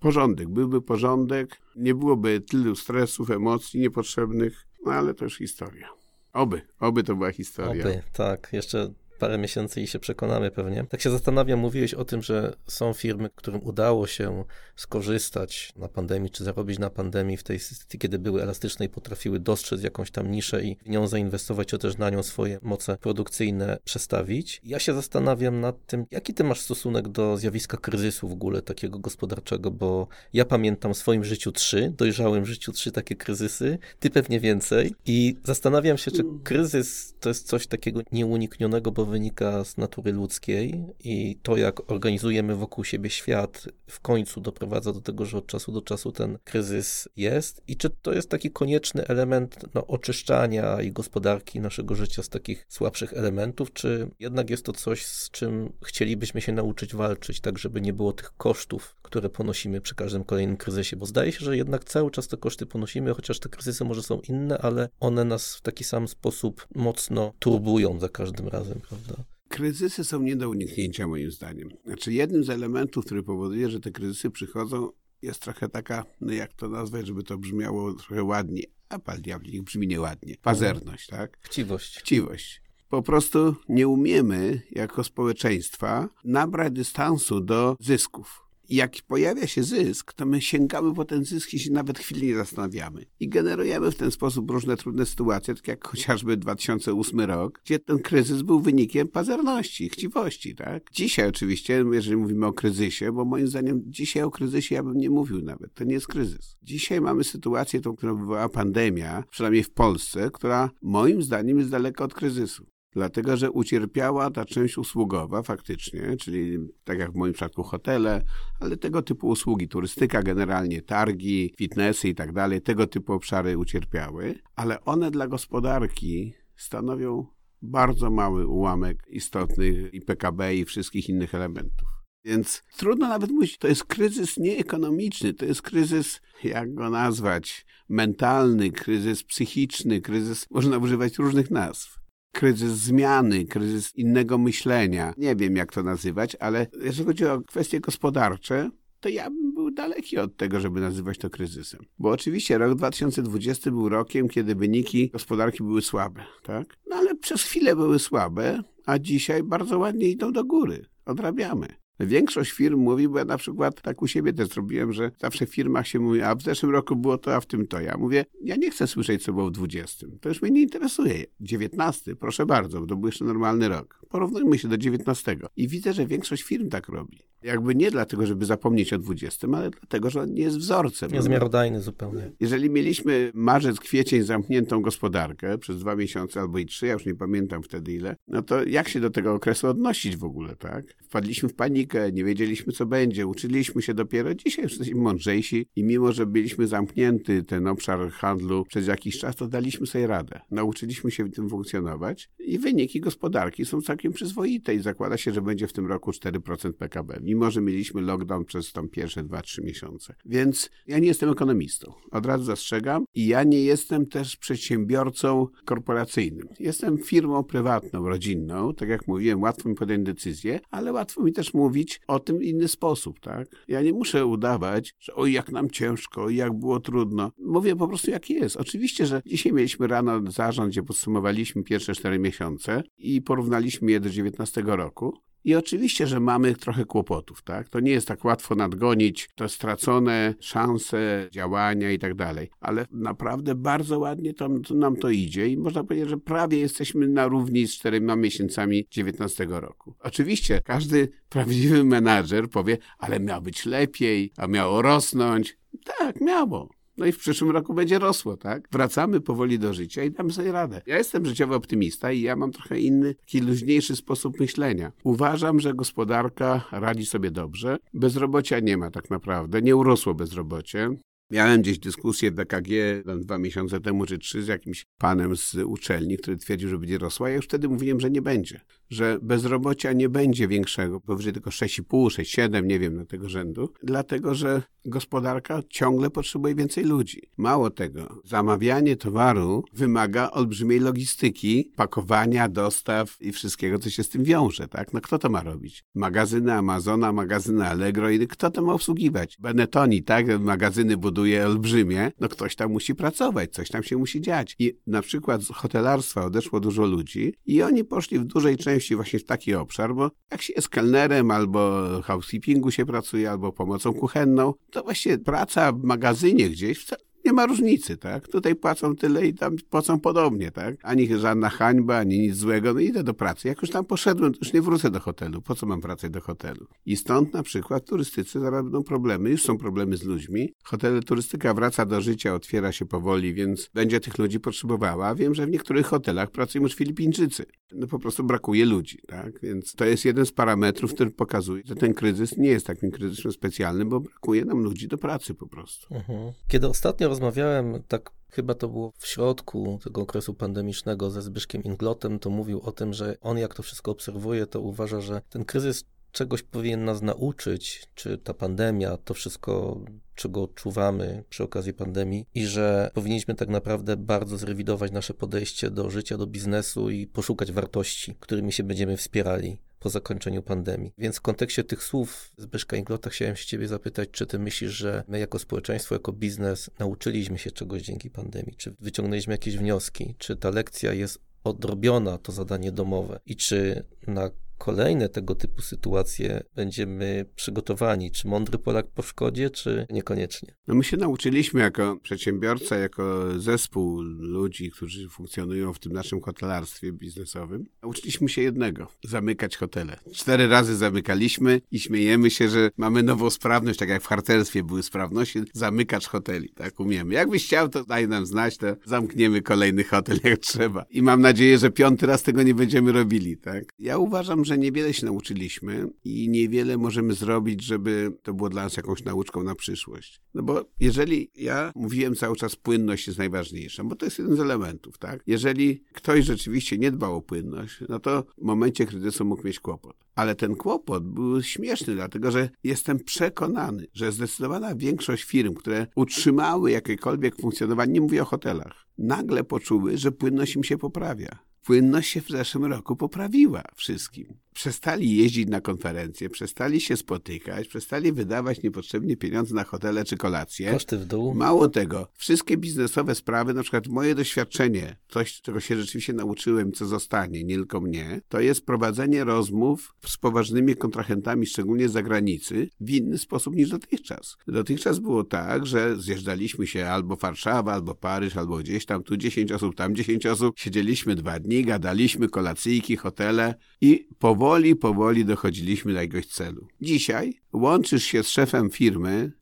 Porządek, byłby porządek, nie byłoby tylu stresów, emocji niepotrzebnych, no ale to już historia. Oby, oby to była historia. Oby, tak. Jeszcze parę miesięcy i się przekonamy pewnie. Tak się zastanawiam, mówiłeś o tym, że są firmy, którym udało się skorzystać na pandemii, czy zarobić na pandemii w tej sytuacji, kiedy były elastyczne i potrafiły dostrzec jakąś tam niszę i w nią zainwestować, czy też na nią swoje moce produkcyjne przestawić. Ja się zastanawiam nad tym, jaki ty masz stosunek do zjawiska kryzysu w ogóle takiego gospodarczego, bo ja pamiętam w swoim życiu trzy, dojrzałym życiu trzy takie kryzysy, ty pewnie więcej i zastanawiam się, czy kryzys to jest coś takiego nieuniknionego, bo wynika z natury ludzkiej i to, jak organizujemy wokół siebie świat, w końcu doprowadza do tego, że od czasu do czasu ten kryzys jest. I czy to jest taki konieczny element no, oczyszczania i gospodarki naszego życia z takich słabszych elementów, czy jednak jest to coś, z czym chcielibyśmy się nauczyć walczyć, tak żeby nie było tych kosztów, które ponosimy przy każdym kolejnym kryzysie? Bo zdaje się, że jednak cały czas te koszty ponosimy, chociaż te kryzysy może są inne, ale one nas w taki sam sposób mocno turbują za każdym razem prawda? Kryzysy są nie do uniknięcia moim zdaniem. Znaczy jednym z elementów, który powoduje, że te kryzysy przychodzą, jest trochę taka, no jak to nazwać, żeby to brzmiało trochę ładnie, a pal diabli, brzmi nieładnie. Pazerność, tak? Chciwość. Chciwość. Po prostu nie umiemy jako społeczeństwa nabrać dystansu do zysków jak pojawia się zysk, to my sięgamy po ten zysk i się nawet chwili nie zastanawiamy. I generujemy w ten sposób różne trudne sytuacje, tak jak chociażby 2008 rok, gdzie ten kryzys był wynikiem pazerności, chciwości, tak? Dzisiaj oczywiście, jeżeli mówimy o kryzysie, bo moim zdaniem dzisiaj o kryzysie ja bym nie mówił nawet, to nie jest kryzys. Dzisiaj mamy sytuację, tą, którą wywołała pandemia, przynajmniej w Polsce, która moim zdaniem jest daleka od kryzysu dlatego że ucierpiała ta część usługowa faktycznie, czyli tak jak w moim przypadku hotele, ale tego typu usługi, turystyka generalnie, targi, fitnessy i tak dalej, tego typu obszary ucierpiały, ale one dla gospodarki stanowią bardzo mały ułamek istotnych i PKB i wszystkich innych elementów. Więc trudno nawet mówić, to jest kryzys nieekonomiczny, to jest kryzys, jak go nazwać, mentalny, kryzys psychiczny, kryzys, można używać różnych nazw kryzys zmiany, kryzys innego myślenia. Nie wiem, jak to nazywać, ale jeżeli chodzi o kwestie gospodarcze, to ja bym był daleki od tego, żeby nazywać to kryzysem. Bo oczywiście rok 2020 był rokiem, kiedy wyniki gospodarki były słabe, tak? No ale przez chwilę były słabe, a dzisiaj bardzo ładnie idą do góry. Odrabiamy. Większość firm mówi, bo ja na przykład tak u siebie też zrobiłem, że zawsze w firmach się mówi, a w zeszłym roku było to, a w tym to. Ja mówię, ja nie chcę słyszeć, co było w 20. To już mnie nie interesuje. 19, proszę bardzo, bo to był jeszcze normalny rok. Porównujmy się do 19. I widzę, że większość firm tak robi. Jakby nie dlatego, żeby zapomnieć o 20, ale dlatego, że on nie jest wzorcem. Jest miarodajny zupełnie. Jeżeli mieliśmy marzec, kwiecień zamkniętą gospodarkę przez dwa miesiące albo i trzy, ja już nie pamiętam wtedy ile, no to jak się do tego okresu odnosić w ogóle, tak? Wpadliśmy w panikę nie wiedzieliśmy, co będzie, uczyliśmy się dopiero. Dzisiaj jesteśmy mądrzejsi i mimo, że byliśmy zamknięty ten obszar handlu przez jakiś czas, to daliśmy sobie radę. Nauczyliśmy się w tym funkcjonować i wyniki gospodarki są całkiem przyzwoite i zakłada się, że będzie w tym roku 4% PKB, mimo, że mieliśmy lockdown przez tam pierwsze 2-3 miesiące. Więc ja nie jestem ekonomistą. Od razu zastrzegam i ja nie jestem też przedsiębiorcą korporacyjnym. Jestem firmą prywatną, rodzinną. Tak jak mówiłem, łatwo mi podjąć decyzję, ale łatwo mi też mówić o tym inny sposób, tak? Ja nie muszę udawać, że oj, jak nam ciężko, jak było trudno. Mówię po prostu, jak jest. Oczywiście, że dzisiaj mieliśmy rano zarząd, gdzie podsumowaliśmy pierwsze cztery miesiące i porównaliśmy je do 19 roku. I oczywiście, że mamy trochę kłopotów, tak? To nie jest tak łatwo nadgonić to stracone szanse, działania i tak dalej, ale naprawdę bardzo ładnie to, to nam to idzie i można powiedzieć, że prawie jesteśmy na równi z czterema miesiącami 19 roku. Oczywiście każdy prawdziwy menadżer powie, ale miało być lepiej, a miało rosnąć. Tak, miało. No i w przyszłym roku będzie rosło, tak? Wracamy powoli do życia i damy sobie radę. Ja jestem życiowy optymista i ja mam trochę inny, taki luźniejszy sposób myślenia. Uważam, że gospodarka radzi sobie dobrze. Bezrobocia nie ma tak naprawdę. Nie urosło bezrobocie. Miałem gdzieś dyskusję w BKG dwa miesiące temu czy trzy z jakimś panem z uczelni, który twierdził, że będzie rosła. Ja już wtedy mówiłem, że nie będzie. Że bezrobocia nie będzie większego, powyżej tylko 6,5, 6,7, nie wiem, na tego rzędu. Dlatego, że gospodarka ciągle potrzebuje więcej ludzi. Mało tego, zamawianie towaru wymaga olbrzymiej logistyki, pakowania, dostaw i wszystkiego, co się z tym wiąże, tak? No kto to ma robić? Magazyny Amazona, magazyny Allegro i kto to ma obsługiwać? Benetoni, tak? Magazyny buduje olbrzymie, no ktoś tam musi pracować, coś tam się musi dziać. I na przykład z hotelarstwa odeszło dużo ludzi i oni poszli w dużej części właśnie w taki obszar, bo jak się jest kelnerem albo housekeepingu się pracuje, albo pomocą kuchenną, to właśnie praca w magazynie gdzieś nie ma różnicy, tak? Tutaj płacą tyle i tam płacą podobnie, tak? Ani żadna hańba, ani nic złego, no idę do pracy. Jak już tam poszedłem, to już nie wrócę do hotelu. Po co mam wracać do hotelu? I stąd na przykład w turystyce zaraz będą problemy, już są problemy z ludźmi. Hotele, turystyka wraca do życia, otwiera się powoli, więc będzie tych ludzi potrzebowała. Wiem, że w niektórych hotelach pracują już Filipińczycy. No po prostu brakuje ludzi, tak? Więc to jest jeden z parametrów, który pokazuje, że ten kryzys nie jest takim kryzysem specjalnym, bo brakuje nam ludzi do pracy po prostu. Mhm. Kiedy ostatnio rozmawiałem, tak chyba to było w środku tego okresu pandemicznego ze Zbyszkiem Inglotem, to mówił o tym, że on jak to wszystko obserwuje, to uważa, że ten kryzys czegoś powinien nas nauczyć, czy ta pandemia, to wszystko, czego odczuwamy przy okazji pandemii, i że powinniśmy tak naprawdę bardzo zrewidować nasze podejście do życia, do biznesu i poszukać wartości, którymi się będziemy wspierali po zakończeniu pandemii. Więc w kontekście tych słów Zbyszka Inglota chciałem się ciebie zapytać, czy ty myślisz, że my jako społeczeństwo, jako biznes nauczyliśmy się czegoś dzięki pandemii? Czy wyciągnęliśmy jakieś wnioski? Czy ta lekcja jest odrobiona, to zadanie domowe? I czy na kolejne tego typu sytuacje będziemy przygotowani? Czy mądry Polak po szkodzie, czy niekoniecznie? No my się nauczyliśmy jako przedsiębiorca, jako zespół ludzi, którzy funkcjonują w tym naszym hotelarstwie biznesowym, nauczyliśmy się jednego, zamykać hotele. Cztery razy zamykaliśmy i śmiejemy się, że mamy nową sprawność, tak jak w harcerstwie były sprawności, zamykacz hoteli, tak umiemy. Jakbyś chciał, to daj nam znać, to zamkniemy kolejny hotel jak trzeba. I mam nadzieję, że piąty raz tego nie będziemy robili, tak? Ja uważam, że niewiele się nauczyliśmy i niewiele możemy zrobić, żeby to było dla nas jakąś nauczką na przyszłość. No bo jeżeli ja mówiłem cały czas, płynność jest najważniejsza, bo to jest jeden z elementów, tak? Jeżeli ktoś rzeczywiście nie dbał o płynność, no to w momencie kryzysu mógł mieć kłopot. Ale ten kłopot był śmieszny, dlatego że jestem przekonany, że zdecydowana większość firm, które utrzymały jakiekolwiek funkcjonowanie, nie mówię o hotelach, nagle poczuły, że płynność im się poprawia. Płynność się w zeszłym roku poprawiła wszystkim przestali jeździć na konferencje, przestali się spotykać, przestali wydawać niepotrzebnie pieniądze na hotele czy kolacje. Koszty w dół. Mało tego, wszystkie biznesowe sprawy, na przykład moje doświadczenie, coś, czego się rzeczywiście nauczyłem, co zostanie, nie tylko mnie, to jest prowadzenie rozmów z poważnymi kontrahentami, szczególnie z zagranicy, w inny sposób niż dotychczas. Dotychczas było tak, że zjeżdżaliśmy się albo Warszawa, albo Paryż, albo gdzieś tam, tu 10 osób, tam 10 osób, siedzieliśmy dwa dni, gadaliśmy, kolacyjki, hotele i powoli powoli, powoli dochodziliśmy do jakiegoś celu. Dzisiaj łączysz się z szefem firmy,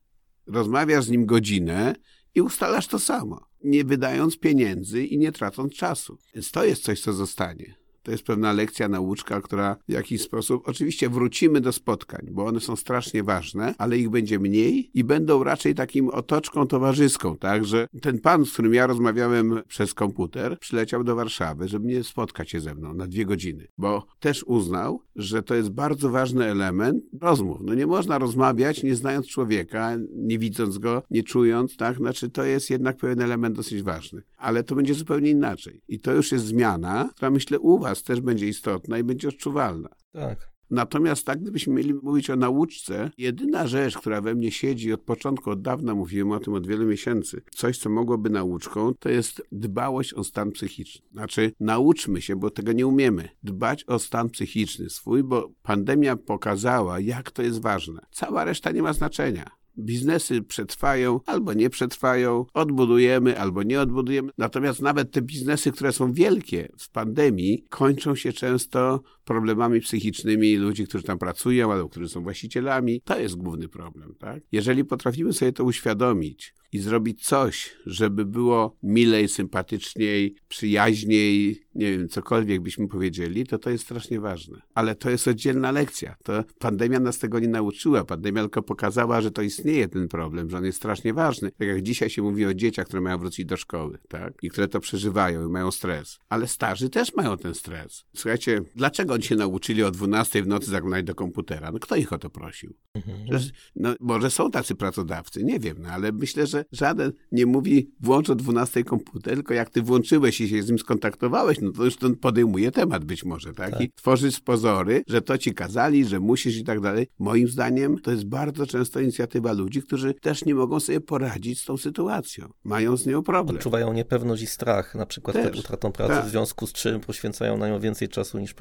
rozmawiasz z nim godzinę i ustalasz to samo, nie wydając pieniędzy i nie tracąc czasu. Więc to jest coś, co zostanie. To jest pewna lekcja, nauczka, która w jakiś sposób, oczywiście wrócimy do spotkań, bo one są strasznie ważne, ale ich będzie mniej i będą raczej takim otoczką towarzyską, tak, że ten pan, z którym ja rozmawiałem przez komputer, przyleciał do Warszawy, żeby nie spotkać się ze mną na dwie godziny, bo też uznał, że to jest bardzo ważny element rozmów. No nie można rozmawiać nie znając człowieka, nie widząc go, nie czując, tak, znaczy to jest jednak pewien element dosyć ważny. Ale to będzie zupełnie inaczej. I to już jest zmiana, która myślę u was też będzie istotna i będzie odczuwalna. Tak. Natomiast tak, gdybyśmy mieli mówić o nauczce, jedyna rzecz, która we mnie siedzi od początku, od dawna mówiłem o tym od wielu miesięcy, coś, co mogłoby nauczką, to jest dbałość o stan psychiczny. Znaczy, nauczmy się, bo tego nie umiemy, dbać o stan psychiczny swój, bo pandemia pokazała, jak to jest ważne. Cała reszta nie ma znaczenia. Biznesy przetrwają albo nie przetrwają, odbudujemy albo nie odbudujemy. Natomiast nawet te biznesy, które są wielkie w pandemii, kończą się często problemami psychicznymi ludzi, którzy tam pracują albo którzy są właścicielami. To jest główny problem. Tak? Jeżeli potrafimy sobie to uświadomić i zrobić coś, żeby było milej, sympatyczniej, przyjaźniej, nie wiem, cokolwiek byśmy powiedzieli, to to jest strasznie ważne. Ale to jest oddzielna lekcja. To pandemia nas tego nie nauczyła. Pandemia tylko pokazała, że to istnieje ten problem, że on jest strasznie ważny. Tak jak dzisiaj się mówi o dzieciach, które mają wrócić do szkoły, tak? I które to przeżywają i mają stres. Ale starzy też mają ten stres. Słuchajcie, dlaczego oni się nauczyli o 12 w nocy zaglądać do komputera? No kto ich o to prosił? Mhm. Że, no, może są tacy pracodawcy, nie wiem, no, ale myślę, że żaden nie mówi włącz o 12 komputer, tylko jak ty włączyłeś i się z nim skontaktowałeś, no to już to podejmuje temat być może, tak? tak? I tworzysz pozory, że to ci kazali, że musisz i tak dalej. Moim zdaniem to jest bardzo często inicjatywa ludzi, którzy też nie mogą sobie poradzić z tą sytuacją. Mają z nią problem. Odczuwają niepewność i strach, na przykład przed utratą pracy, tak. w związku z czym poświęcają na nią więcej czasu niż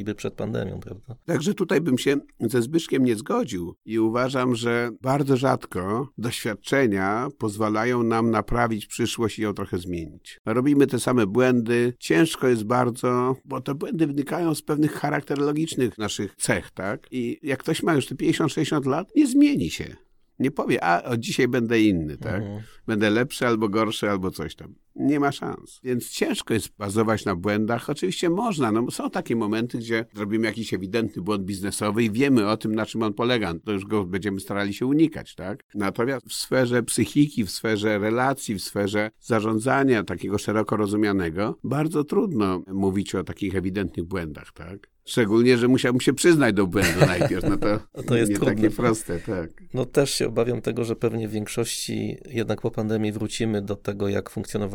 poświęcaliby przed pandemią, prawda? Także tutaj bym się ze Zbyszkiem nie zgodził i uważam, że bardzo rzadko doświadczenia pozwalają nam naprawić przyszłość i ją trochę zmienić. Robimy te same błędy, ciężko jest bardzo, bo te błędy wynikają z pewnych charakterologicznych naszych cech, tak? I jak ktoś ma już te 50-60 lat, nie zmieni się. Nie powie, a od dzisiaj będę inny, tak? Mhm. Będę lepszy albo gorszy, albo coś tam. Nie ma szans. Więc ciężko jest bazować na błędach. Oczywiście można, no są takie momenty, gdzie zrobimy jakiś ewidentny błąd biznesowy i wiemy o tym, na czym on polega. To już go będziemy starali się unikać, tak? Natomiast w sferze psychiki, w sferze relacji, w sferze zarządzania takiego szeroko rozumianego, bardzo trudno mówić o takich ewidentnych błędach, tak? Szczególnie, że musiałbym się przyznać do błędu najpierw. No to, to jest nie trudne. takie proste, tak. No też się obawiam tego, że pewnie w większości jednak po pandemii wrócimy do tego, jak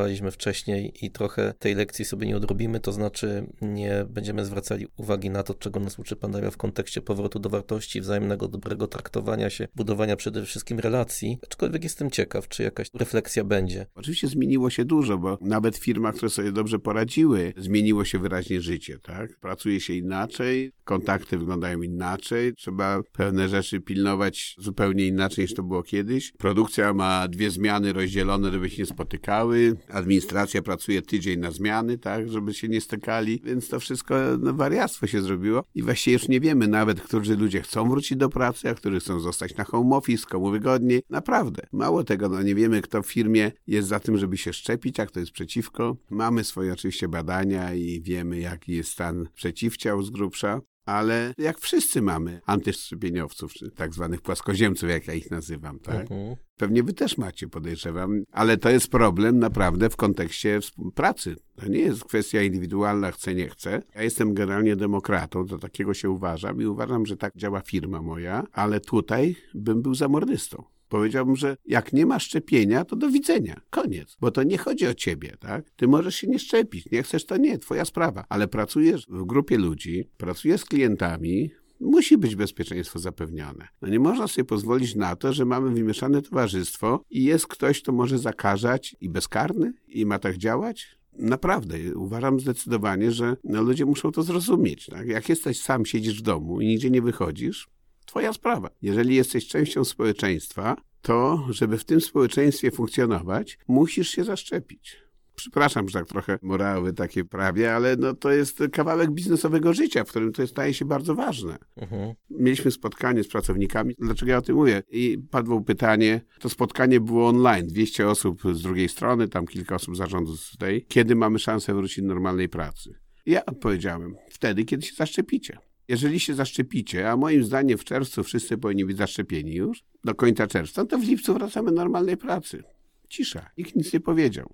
funkcjonowaliśmy wcześniej i trochę tej lekcji sobie nie odrobimy, to znaczy nie będziemy zwracali uwagi na to, czego nas uczy pandemia w kontekście powrotu do wartości, wzajemnego dobrego traktowania się, budowania przede wszystkim relacji. Aczkolwiek jestem ciekaw, czy jakaś refleksja będzie. Oczywiście zmieniło się dużo, bo nawet w firmach, które sobie dobrze poradziły, zmieniło się wyraźnie życie, tak? Pracuje się inaczej, kontakty wyglądają inaczej, trzeba pewne rzeczy pilnować zupełnie inaczej niż to było kiedyś. Produkcja ma dwie zmiany rozdzielone, żeby się nie spotykały, administracja pracuje tydzień na zmiany, tak, żeby się nie stykali, więc to wszystko no, wariactwo się zrobiło i właściwie już nie wiemy nawet, którzy ludzie chcą wrócić do pracy, a którzy chcą zostać na home office, komu wygodniej. Naprawdę. Mało tego, no nie wiemy, kto w firmie jest za tym, żeby się szczepić, a kto jest przeciwko. Mamy swoje oczywiście badania i wiemy, jaki jest stan przeciwciał z grubsza, ale jak wszyscy mamy antyszczepieniowców, czy tak zwanych płaskoziemców, jak ja ich nazywam, tak? Mhm. Pewnie wy też macie, podejrzewam, ale to jest problem naprawdę w kontekście pracy. To nie jest kwestia indywidualna, chcę, nie chcę. Ja jestem generalnie demokratą, do takiego się uważam i uważam, że tak działa firma moja, ale tutaj bym był zamordystą. Powiedziałbym, że jak nie ma szczepienia, to do widzenia. Koniec. Bo to nie chodzi o ciebie, tak? Ty możesz się nie szczepić. Nie chcesz, to nie. Twoja sprawa. Ale pracujesz w grupie ludzi, pracujesz z klientami, musi być bezpieczeństwo zapewnione. No nie można sobie pozwolić na to, że mamy wymieszane towarzystwo i jest ktoś, kto może zakażać i bezkarny i ma tak działać? Naprawdę, uważam zdecydowanie, że no, ludzie muszą to zrozumieć. Tak? Jak jesteś sam, siedzisz w domu i nigdzie nie wychodzisz, Twoja sprawa. Jeżeli jesteś częścią społeczeństwa, to żeby w tym społeczeństwie funkcjonować, musisz się zaszczepić. Przepraszam, że tak trochę morały takie prawie, ale no to jest kawałek biznesowego życia, w którym to staje się bardzo ważne. Mhm. Mieliśmy spotkanie z pracownikami. Dlaczego ja o tym mówię? I padło pytanie, to spotkanie było online, 200 osób z drugiej strony, tam kilka osób zarządu z tej. Kiedy mamy szansę wrócić do normalnej pracy? Ja odpowiedziałem, wtedy, kiedy się zaszczepicie. Jeżeli się zaszczepicie, a moim zdaniem w czerwcu wszyscy powinni być zaszczepieni już, do końca czerwca, to w lipcu wracamy do normalnej pracy. Cisza, nikt nic nie powiedział.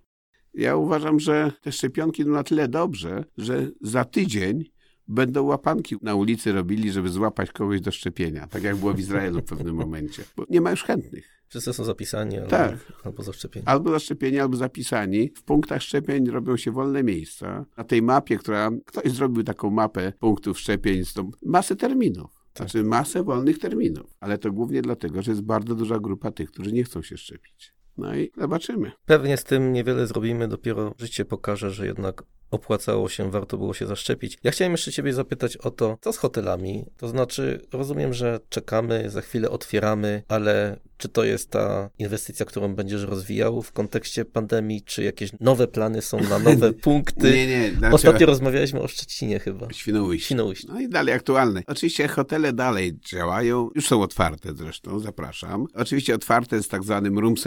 Ja uważam, że te szczepionki na tyle dobrze, że za tydzień będą łapanki na ulicy robili, żeby złapać kogoś do szczepienia, tak jak było w Izraelu w pewnym momencie, bo nie ma już chętnych. Wszyscy są zapisani albo, Tak. albo zaszczepieni. Albo zaszczepieni, albo zapisani. W punktach szczepień robią się wolne miejsca. Na tej mapie, która ktoś zrobił taką mapę punktów szczepień z tą masę terminów. Znaczy masę wolnych terminów. Ale to głównie dlatego, że jest bardzo duża grupa tych, którzy nie chcą się szczepić. No i zobaczymy. Pewnie z tym niewiele zrobimy, dopiero życie pokaże, że jednak opłacało się, warto było się zaszczepić. Ja chciałem jeszcze ciebie zapytać o to, co z hotelami? To znaczy, rozumiem, że czekamy, za chwilę otwieramy, ale czy to jest ta inwestycja, którą będziesz rozwijał w kontekście pandemii, czy jakieś nowe plany są na nowe punkty? Nie, nie. Znaczy, Ostatnio rozmawialiśmy o Szczecinie chyba. Świnoujście. Świnoujście. No i dalej aktualne. Oczywiście hotele dalej działają, już są otwarte zresztą, zapraszam. Oczywiście otwarte z tak zwanym room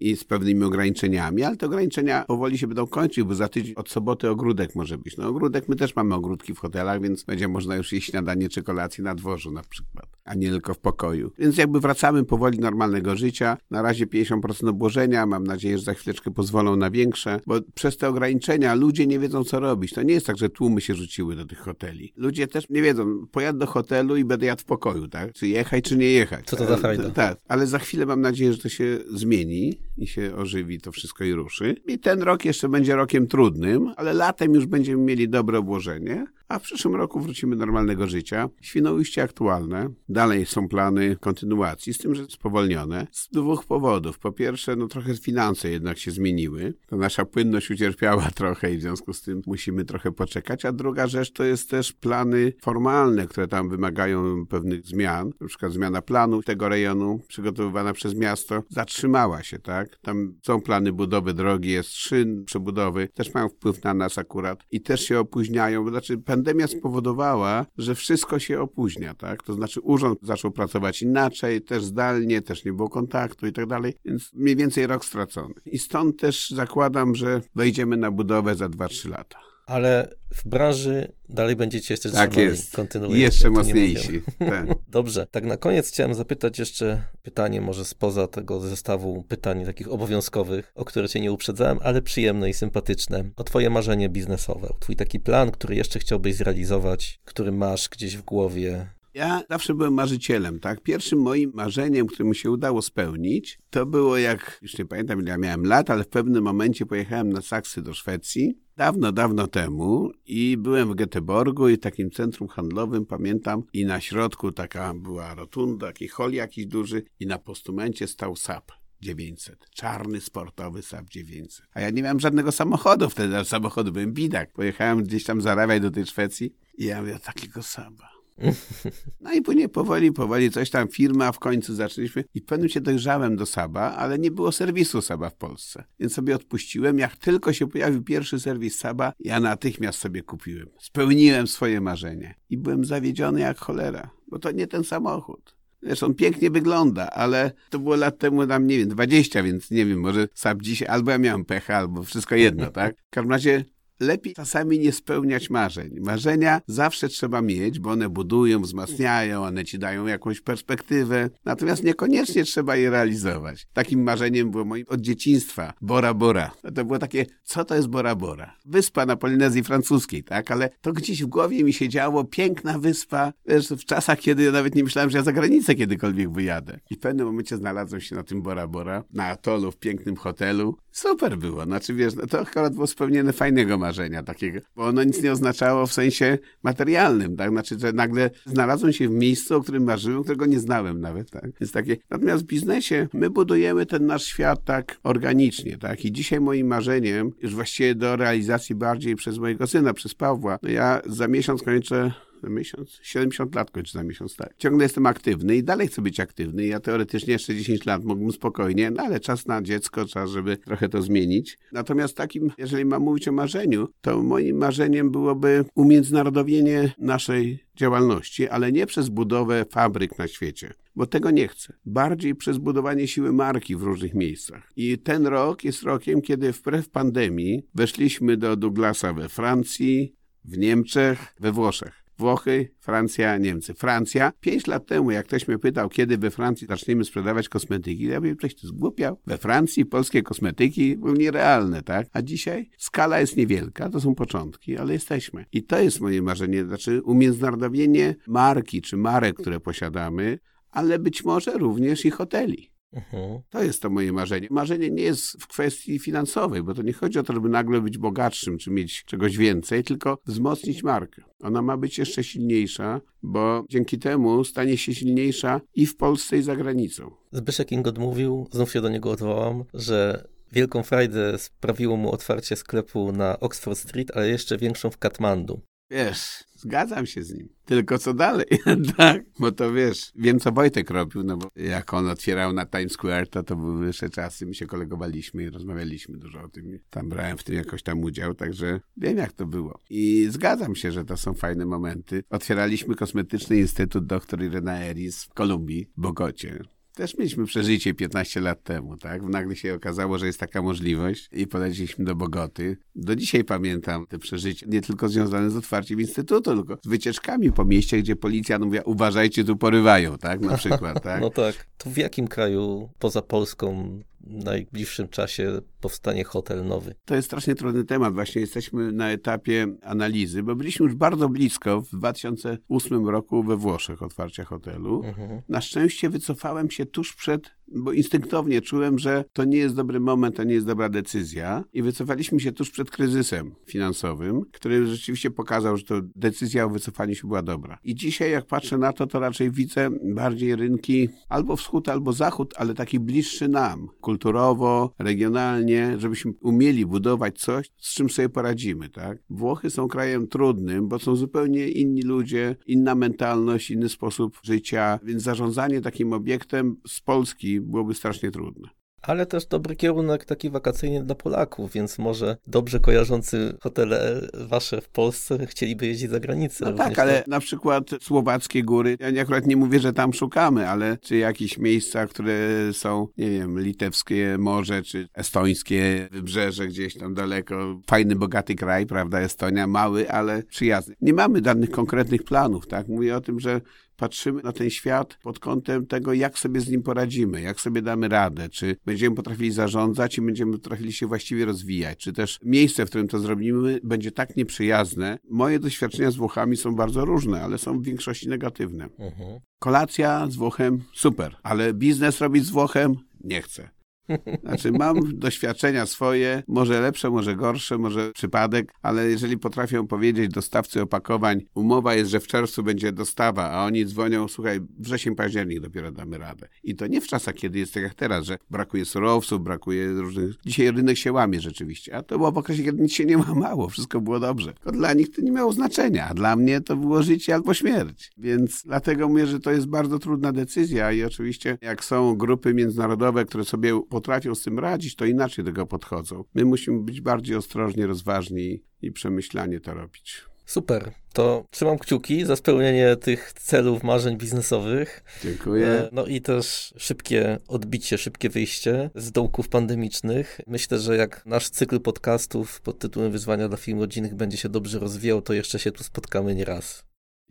i z pewnymi ograniczeniami, ale te ograniczenia powoli się będą kończyć, bo za tydzień od soboty ogródek może być. No ogródek, my też mamy ogródki w hotelach, więc będzie można już jeść śniadanie czy kolację na dworzu na przykład, a nie tylko w pokoju. Więc jakby wracamy powoli do normalnego życia. Na razie 50% obłożenia, mam nadzieję, że za chwileczkę pozwolą na większe, bo przez te ograniczenia ludzie nie wiedzą co robić. To nie jest tak, że tłumy się rzuciły do tych hoteli. Ludzie też nie wiedzą, pojadę do hotelu i będę jadł w pokoju, tak? Czy jechać, czy nie jechać. Co to za frajda? Tak, ale za chwilę mam nadzieję, że to się zmieni i się ożywi to wszystko i ruszy. I ten rok jeszcze będzie rokiem trudnym, ale latem już będziemy mieli dobre obłożenie, a w przyszłym roku wrócimy do normalnego życia. Świnoujście aktualne. Dalej są plany kontynuacji, z tym, że spowolnione. Z dwóch powodów. Po pierwsze, no trochę finanse jednak się zmieniły. To nasza płynność ucierpiała trochę i w związku z tym musimy trochę poczekać. A druga rzecz to jest też plany formalne, które tam wymagają pewnych zmian. Na przykład zmiana planu tego rejonu przygotowywana przez miasto zatrzymała się, tak? Tam są plany budowy drogi, jest szyn, przebudowy, też mają wpływ na nas akurat i też się opóźniają. Znaczy spowodowała, że wszystko się opóźnia, tak? To znaczy urząd zaczął pracować inaczej, też zdalnie, też nie było kontaktu i tak dalej, więc mniej więcej rok stracony. I stąd też zakładam, że wejdziemy na budowę za 2-3 lata. Ale w branży dalej będziecie jeszcze Tak jest. kontynuujecie. Jeszcze mocniejsi. Tak. Dobrze, tak na koniec chciałem zapytać jeszcze pytanie, może spoza tego zestawu pytań takich obowiązkowych, o które cię nie uprzedzałem, ale przyjemne i sympatyczne. O twoje marzenie biznesowe, o twój taki plan, który jeszcze chciałbyś zrealizować, który masz gdzieś w głowie. Ja zawsze byłem marzycielem, tak? Pierwszym moim marzeniem, które mi się udało spełnić, to było jak, już nie pamiętam ile ja miałem lat, ale w pewnym momencie pojechałem na saksy do Szwecji. Dawno, dawno temu i byłem w Göteborgu i takim centrum handlowym, pamiętam, i na środku taka była rotunda, taki hol jakiś duży i na postumencie stał SAP. 900. Czarny, sportowy SAP 900. A ja nie miałem żadnego samochodu wtedy, samochodu byłem bidak. Pojechałem gdzieś tam zarabiać do tej Szwecji i ja mówię, takiego Saba. No i później powoli, powoli coś tam firma, w końcu zaczęliśmy i w pewnym się dojrzałem do Saba, ale nie było serwisu Saba w Polsce. Więc sobie odpuściłem. Jak tylko się pojawił pierwszy serwis Saba, ja natychmiast sobie kupiłem. Spełniłem swoje marzenie i byłem zawiedziony jak cholera, bo to nie ten samochód. Zresztą pięknie wygląda, ale to było lat temu tam, nie wiem, 20, więc nie wiem, może Saab dzisiaj, albo ja miałem pecha, albo wszystko jedno, tak? W każdym razie lepiej czasami nie spełniać marzeń. Marzenia zawsze trzeba mieć, bo one budują, wzmacniają, one ci dają jakąś perspektywę, natomiast niekoniecznie trzeba je realizować. Takim marzeniem było moim od dzieciństwa Bora Bora. To było takie, co to jest Bora Bora? Wyspa na Polinezji Francuskiej, tak? Ale to gdzieś w głowie mi się działo, piękna wyspa, wiesz, w czasach, kiedy nawet nie myślałem, że ja za granicę kiedykolwiek wyjadę. I w pewnym momencie znalazłem się na tym Bora Bora, na atolu, w pięknym hotelu. Super było, znaczy wiesz, to akurat było spełnienie fajnego marzenia takiego, bo ono nic nie oznaczało w sensie materialnym, tak? Znaczy, że nagle znalazłem się w miejscu, o którym marzyłem, którego nie znałem nawet, tak? Więc takie, natomiast w biznesie my budujemy ten nasz świat tak organicznie, tak? I dzisiaj moim marzeniem, już właściwie do realizacji bardziej przez mojego syna, przez Pawła, no ja za miesiąc kończę miesiąc? 70 lat kończę za miesiąc, tak. Ciągle jestem aktywny i dalej chcę być aktywny. Ja teoretycznie jeszcze 10 lat mógłbym spokojnie, no ale czas na dziecko, czas, żeby trochę to zmienić. Natomiast takim, jeżeli mam mówić o marzeniu, to moim marzeniem byłoby umiędzynarodowienie naszej działalności, ale nie przez budowę fabryk na świecie, bo tego nie chcę. Bardziej przez budowanie siły marki w różnych miejscach. I ten rok jest rokiem, kiedy wbrew pandemii weszliśmy do Douglasa we Francji, w Niemczech, we Włoszech. Włochy, Francja, Niemcy. Francja, pięć lat temu, jak ktoś mnie pytał, kiedy we Francji zaczniemy sprzedawać kosmetyki, ja bym ktoś to zgłupiał. We Francji polskie kosmetyki były nierealne, tak? A dzisiaj skala jest niewielka, to są początki, ale jesteśmy. I to jest moje marzenie, znaczy umiędzynarodowienie marki czy marek, które posiadamy, ale być może również i hoteli. Mhm. To jest to moje marzenie. Marzenie nie jest w kwestii finansowej, bo to nie chodzi o to, żeby nagle być bogatszym, czy mieć czegoś więcej, tylko wzmocnić markę. Ona ma być jeszcze silniejsza, bo dzięki temu stanie się silniejsza i w Polsce, i za granicą. Zbyszek Ingot mówił, znów się do niego odwołam, że wielką frajdę sprawiło mu otwarcie sklepu na Oxford Street, ale jeszcze większą w Katmandu. Wiesz, zgadzam się z nim. Tylko co dalej? tak, bo to wiesz, wiem co Wojtek robił, no bo jak on otwierał na Times Square, to to były jeszcze czasy, my się kolegowaliśmy i rozmawialiśmy dużo o tym. Tam brałem w tym jakoś tam udział, także wiem jak to było. I zgadzam się, że to są fajne momenty. Otwieraliśmy kosmetyczny instytut dr Irena Eris w Kolumbii, w Bogocie. Też mieliśmy przeżycie 15 lat temu, tak? Nagle się okazało, że jest taka możliwość i poleciliśmy do Bogoty. Do dzisiaj pamiętam te przeżycie, nie tylko związane z otwarciem instytutu, tylko z wycieczkami po mieście, gdzie policja mówi, uważajcie, tu porywają, tak? Na przykład, tak? no tak. To w jakim kraju poza Polską najbliższym czasie powstanie hotel nowy? To jest strasznie trudny temat. Właśnie jesteśmy na etapie analizy, bo byliśmy już bardzo blisko w 2008 roku we Włoszech otwarcia hotelu. Mhm. Na szczęście wycofałem się tuż przed bo instynktownie czułem, że to nie jest dobry moment, to nie jest dobra decyzja i wycofaliśmy się tuż przed kryzysem finansowym, który rzeczywiście pokazał, że to decyzja o wycofaniu się była dobra. I dzisiaj jak patrzę na to, to raczej widzę bardziej rynki albo wschód, albo zachód, ale taki bliższy nam, kulturowo, regionalnie, żebyśmy umieli budować coś, z czym sobie poradzimy, tak? Włochy są krajem trudnym, bo są zupełnie inni ludzie, inna mentalność, inny sposób życia, więc zarządzanie takim obiektem z Polski byłoby strasznie trudne ale też dobry kierunek taki wakacyjny dla Polaków, więc może dobrze kojarzący hotele wasze w Polsce chcieliby jeździć za granicę. No tak, ale tak? na przykład Słowackie Góry, ja akurat nie mówię, że tam szukamy, ale czy jakieś miejsca, które są, nie wiem, litewskie morze, czy estońskie wybrzeże gdzieś tam daleko, fajny, bogaty kraj, prawda, Estonia, mały, ale przyjazny. Nie mamy danych konkretnych planów, tak? Mówię o tym, że patrzymy na ten świat pod kątem tego, jak sobie z nim poradzimy, jak sobie damy radę, czy będziemy potrafili zarządzać i będziemy potrafili się właściwie rozwijać, czy też miejsce, w którym to zrobimy, będzie tak nieprzyjazne. Moje doświadczenia z Włochami są bardzo różne, ale są w większości negatywne. Mhm. Kolacja z Włochem super, ale biznes robić z Włochem nie chcę. Znaczy, mam doświadczenia swoje, może lepsze, może gorsze, może przypadek, ale jeżeli potrafią powiedzieć dostawcy opakowań, umowa jest, że w czerwcu będzie dostawa, a oni dzwonią, słuchaj, wrzesień, październik dopiero damy radę. I to nie w czasach, kiedy jest tak jak teraz, że brakuje surowców, brakuje różnych. Dzisiaj rynek się łamie rzeczywiście, a to było w okresie, kiedy nic się nie łamało, wszystko było dobrze. Dla nich to nie miało znaczenia, a dla mnie to było życie albo śmierć. Więc dlatego mówię, że to jest bardzo trudna decyzja i oczywiście jak są grupy międzynarodowe, które sobie potrafią z tym radzić, to inaczej do tego podchodzą. My musimy być bardziej ostrożni, rozważni i przemyślanie to robić. Super. To trzymam kciuki za spełnienie tych celów, marzeń biznesowych. Dziękuję. E, no i też szybkie odbicie, szybkie wyjście z dołków pandemicznych. Myślę, że jak nasz cykl podcastów pod tytułem Wyzwania dla firm rodzinnych będzie się dobrze rozwijał, to jeszcze się tu spotkamy nie raz.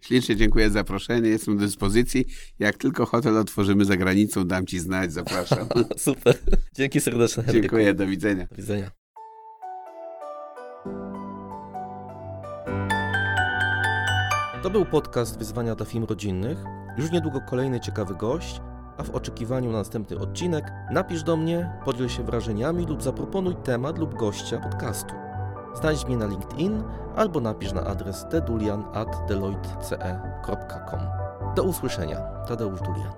Ślicznie dziękuję za zaproszenie, jestem do dyspozycji. Jak tylko hotel otworzymy za granicą, dam ci znać, zapraszam. Super. Dzięki serdeczne. Dziękuję, do widzenia. Do widzenia. To był podcast Wyzwania dla Film Rodzinnych. Już niedługo kolejny ciekawy gość, a w oczekiwaniu na następny odcinek napisz do mnie, podziel się wrażeniami lub zaproponuj temat lub gościa podcastu. Znajdź mnie na LinkedIn albo napisz na adres tedulian.deloitte.com. Do usłyszenia. Tadeusz Dulian.